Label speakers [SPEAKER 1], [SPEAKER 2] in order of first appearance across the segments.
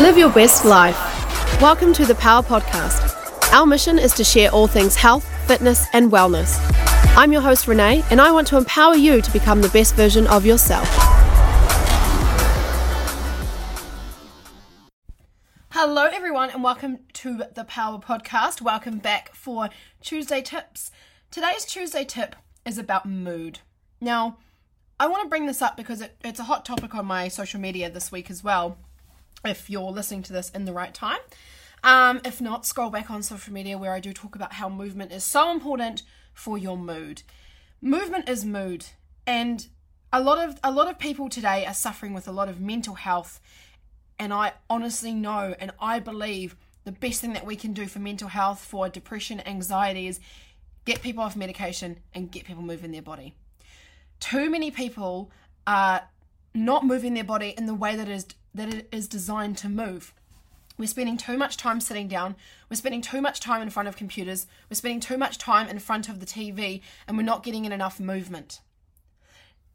[SPEAKER 1] Live your best life. Welcome to the Power Podcast. Our mission is to share all things health, fitness, and wellness. I'm your host, Renee, and I want to empower you to become the best version of yourself. Hello, everyone, and welcome to the Power Podcast. Welcome back for Tuesday Tips. Today's Tuesday tip is about mood. Now, I want to bring this up because it, it's a hot topic on my social media this week as well if you're listening to this in the right time. Um, if not, scroll back on social media where I do talk about how movement is so important for your mood. Movement is mood, and a lot of a lot of people today are suffering with a lot of mental health. And I honestly know and I believe the best thing that we can do for mental health, for depression, anxiety is get people off medication and get people moving their body. Too many people are not moving their body in the way that is that it is designed to move. We're spending too much time sitting down. We're spending too much time in front of computers. We're spending too much time in front of the TV, and we're not getting in enough movement.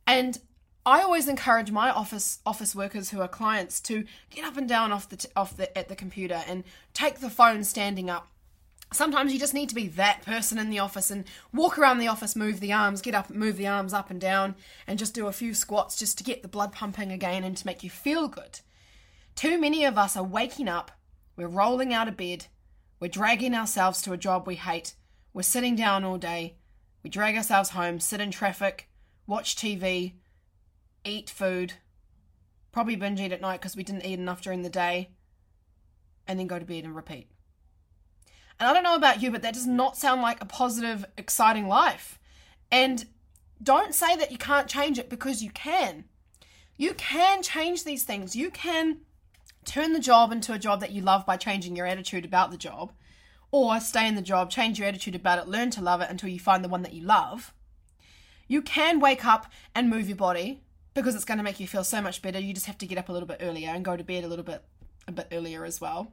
[SPEAKER 1] And I always encourage my office office workers who are clients to get up and down off the t- off the at the computer and take the phone standing up. Sometimes you just need to be that person in the office and walk around the office, move the arms, get up, move the arms up and down, and just do a few squats just to get the blood pumping again and to make you feel good. Too many of us are waking up, we're rolling out of bed, we're dragging ourselves to a job we hate, we're sitting down all day, we drag ourselves home, sit in traffic, watch TV, eat food, probably binge eat at night because we didn't eat enough during the day, and then go to bed and repeat. And I don't know about you, but that does not sound like a positive, exciting life. And don't say that you can't change it because you can. You can change these things. You can turn the job into a job that you love by changing your attitude about the job, or stay in the job, change your attitude about it, learn to love it until you find the one that you love. You can wake up and move your body because it's going to make you feel so much better. You just have to get up a little bit earlier and go to bed a little bit a bit earlier as well.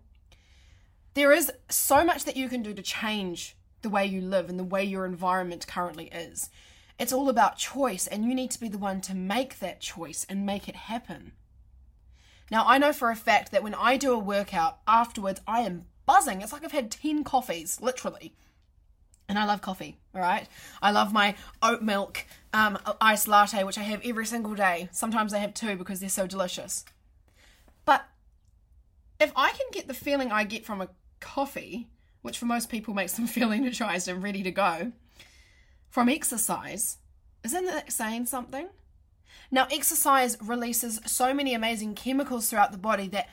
[SPEAKER 1] There is so much that you can do to change the way you live and the way your environment currently is. It's all about choice, and you need to be the one to make that choice and make it happen. Now, I know for a fact that when I do a workout afterwards, I am buzzing. It's like I've had 10 coffees, literally. And I love coffee, all right? I love my oat milk um, iced latte, which I have every single day. Sometimes I have two because they're so delicious. But if I can get the feeling I get from a coffee, which for most people makes them feel energized and ready to go, from exercise, isn't that saying something? Now, exercise releases so many amazing chemicals throughout the body that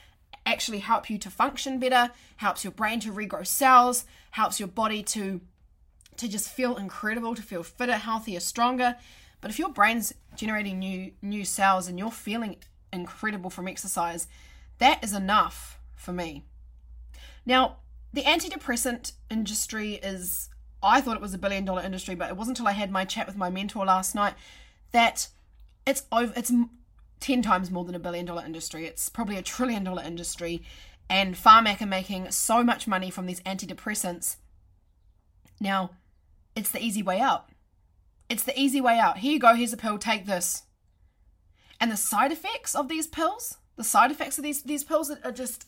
[SPEAKER 1] actually help you to function better, helps your brain to regrow cells, helps your body to to just feel incredible, to feel fitter, healthier, stronger. But if your brain's generating new new cells and you're feeling incredible from exercise, that is enough for me. Now, the antidepressant industry is I thought it was a billion dollar industry, but it wasn't until I had my chat with my mentor last night that it's over it's 10 times more than a billion dollar industry. It's probably a trillion dollar industry and Pharmac are making so much money from these antidepressants. Now, it's the easy way out. It's the easy way out. Here you go, here's a pill, take this. And the side effects of these pills, the side effects of these these pills are just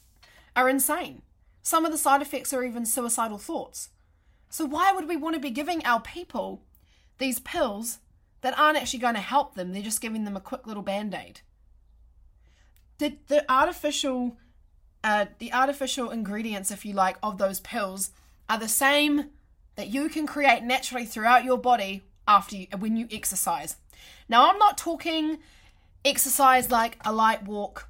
[SPEAKER 1] are insane. Some of the side effects are even suicidal thoughts. So why would we want to be giving our people these pills that aren't actually going to help them. They're just giving them a quick little band aid. The, the artificial uh, the artificial ingredients, if you like, of those pills are the same that you can create naturally throughout your body after you, when you exercise. Now, I'm not talking exercise like a light walk.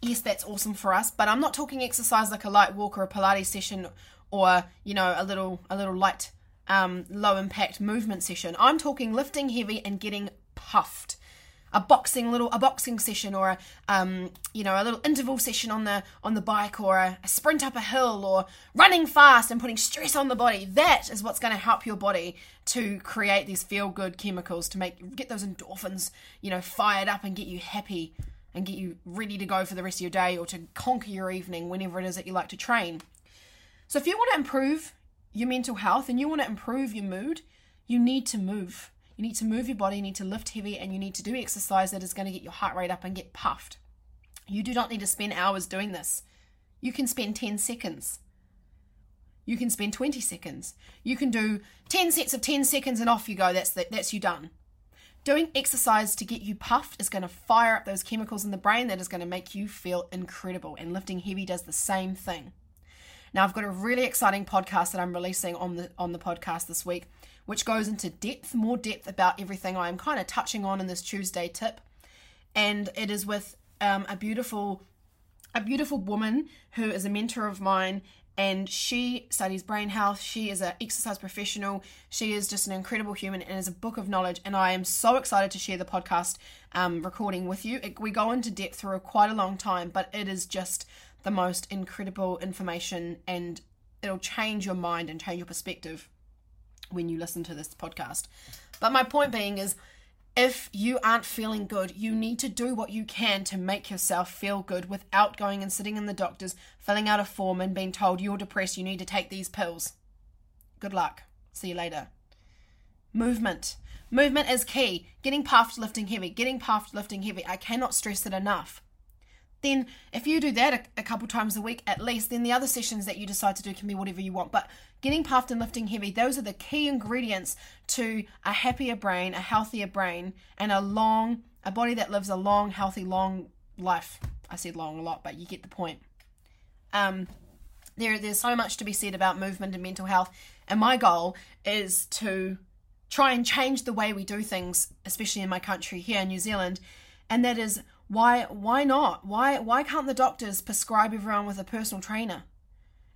[SPEAKER 1] Yes, that's awesome for us, but I'm not talking exercise like a light walk or a Pilates session or you know a little a little light um, low impact movement session. I'm talking lifting heavy and getting puffed. A boxing little a boxing session or a um, you know a little interval session on the on the bike or a, a sprint up a hill or running fast and putting stress on the body. That is what's going to help your body to create these feel good chemicals to make get those endorphins you know fired up and get you happy and get you ready to go for the rest of your day or to conquer your evening whenever it is that you like to train. So if you want to improve your mental health and you want to improve your mood, you need to move. You need to move your body, you need to lift heavy, and you need to do exercise that is going to get your heart rate up and get puffed. You do not need to spend hours doing this. You can spend 10 seconds. You can spend 20 seconds. You can do 10 sets of 10 seconds and off you go. That's the, that's you done. Doing exercise to get you puffed is going to fire up those chemicals in the brain that is going to make you feel incredible. And lifting heavy does the same thing. Now I've got a really exciting podcast that I'm releasing on the on the podcast this week, which goes into depth, more depth about everything I'm kind of touching on in this Tuesday tip, and it is with um, a beautiful a beautiful woman who is a mentor of mine and she studies brain health. She is an exercise professional. She is just an incredible human and is a book of knowledge. And I am so excited to share the podcast um, recording with you. It, we go into depth through quite a long time, but it is just the most incredible information and it'll change your mind and change your perspective when you listen to this podcast. But my point being is, if you aren't feeling good, you need to do what you can to make yourself feel good without going and sitting in the doctor's, filling out a form, and being told you're depressed, you need to take these pills. Good luck. See you later. Movement. Movement is key. Getting puffed, lifting heavy. Getting puffed, lifting heavy. I cannot stress it enough then if you do that a, a, couple times a week at least, then the other sessions that you decide to do can be whatever you want. But getting puffed and lifting heavy, those are the key ingredients to a happier brain, a healthier brain, and a long, a body that lives a long, healthy, long life. I said long a lot, but you get the point. Um, there, there's so much to be said about movement and mental health, and my goal is to try and change the way we do things, especially in my country here in New Zealand, and that is why why not? Why why can't the doctors prescribe everyone with a personal trainer?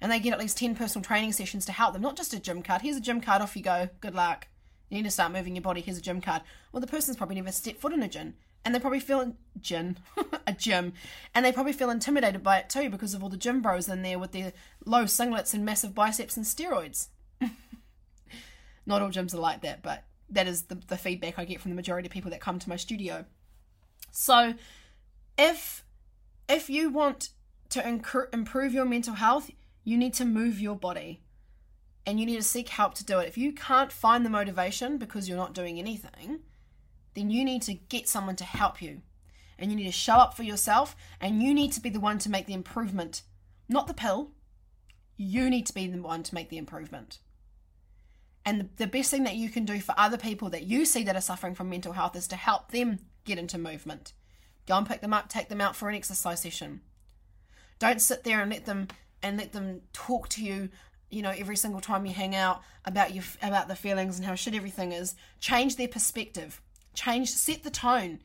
[SPEAKER 1] And they get at least 10 personal training sessions to help them, not just a gym card. Here's a gym card, off you go. Good luck. You need to start moving your body. Here's a gym card. Well, the person's probably never stepped foot in a gym. And they probably feel gym, a gym, and they probably feel intimidated by it too because of all the gym bros in there with their low singlets and massive biceps and steroids. Not all gyms are like that, but that is the, the feedback I get from the majority of people that come to my studio. So, if if you want to improve your mental health, you need to move your body and you need to seek help to do it. If you can't find the motivation because you're not doing anything, then you need to get someone to help you. And you need to show up for yourself and you need to be the one to make the improvement, not the pill. You need to be the one to make the improvement. And the best thing that you can do for other people that you see that are suffering from mental health is to help them get into movement. Go and pick them up, take them out for an exercise session. Don't sit there and let them and let them talk to you, you know, every single time you hang out about your about the feelings and how shit everything is. Change their perspective. Change set the tone.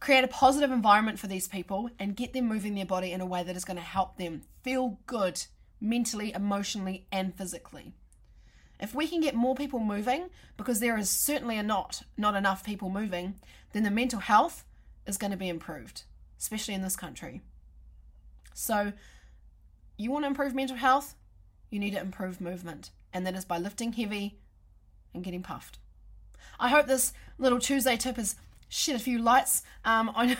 [SPEAKER 1] Create a positive environment for these people and get them moving their body in a way that is going to help them feel good mentally, emotionally, and physically. If we can get more people moving, because there is certainly a not not enough people moving, then the mental health is going to be improved, especially in this country. So, you want to improve mental health? You need to improve movement, and that is by lifting heavy and getting puffed. I hope this little Tuesday tip has shed a few lights um, on,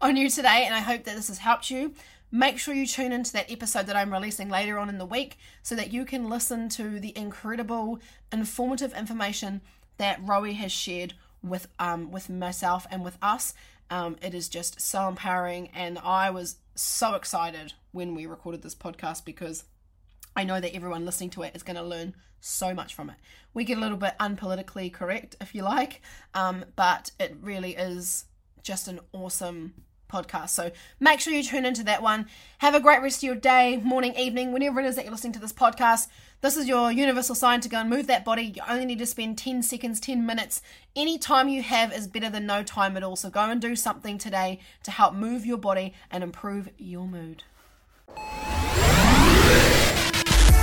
[SPEAKER 1] on you today, and I hope that this has helped you. Make sure you tune into that episode that I'm releasing later on in the week so that you can listen to the incredible, informative information that Rowie has shared with um, with myself and with us um, it is just so empowering, and I was so excited when we recorded this podcast because I know that everyone listening to it is going to learn so much from it. We get a little bit unpolitically correct, if you like, um, but it really is just an awesome podcast. So make sure you tune into that one. Have a great rest of your day, morning, evening, whenever it is that you're listening to this podcast. This is your universal sign to go and move that body. You only need to spend 10 seconds, 10 minutes. Any time you have is better than no time at all. So go and do something today to help move your body and improve your mood.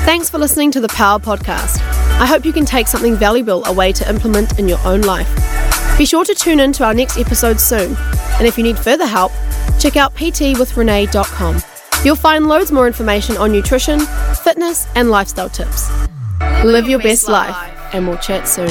[SPEAKER 2] Thanks for listening to the Power Podcast. I hope you can take something valuable away to implement in your own life. Be sure to tune in to our next episode soon. And if you need further help, check out ptwithrenee.com. You'll find loads more information on nutrition, fitness, and lifestyle tips. Live your best life, and we'll chat soon.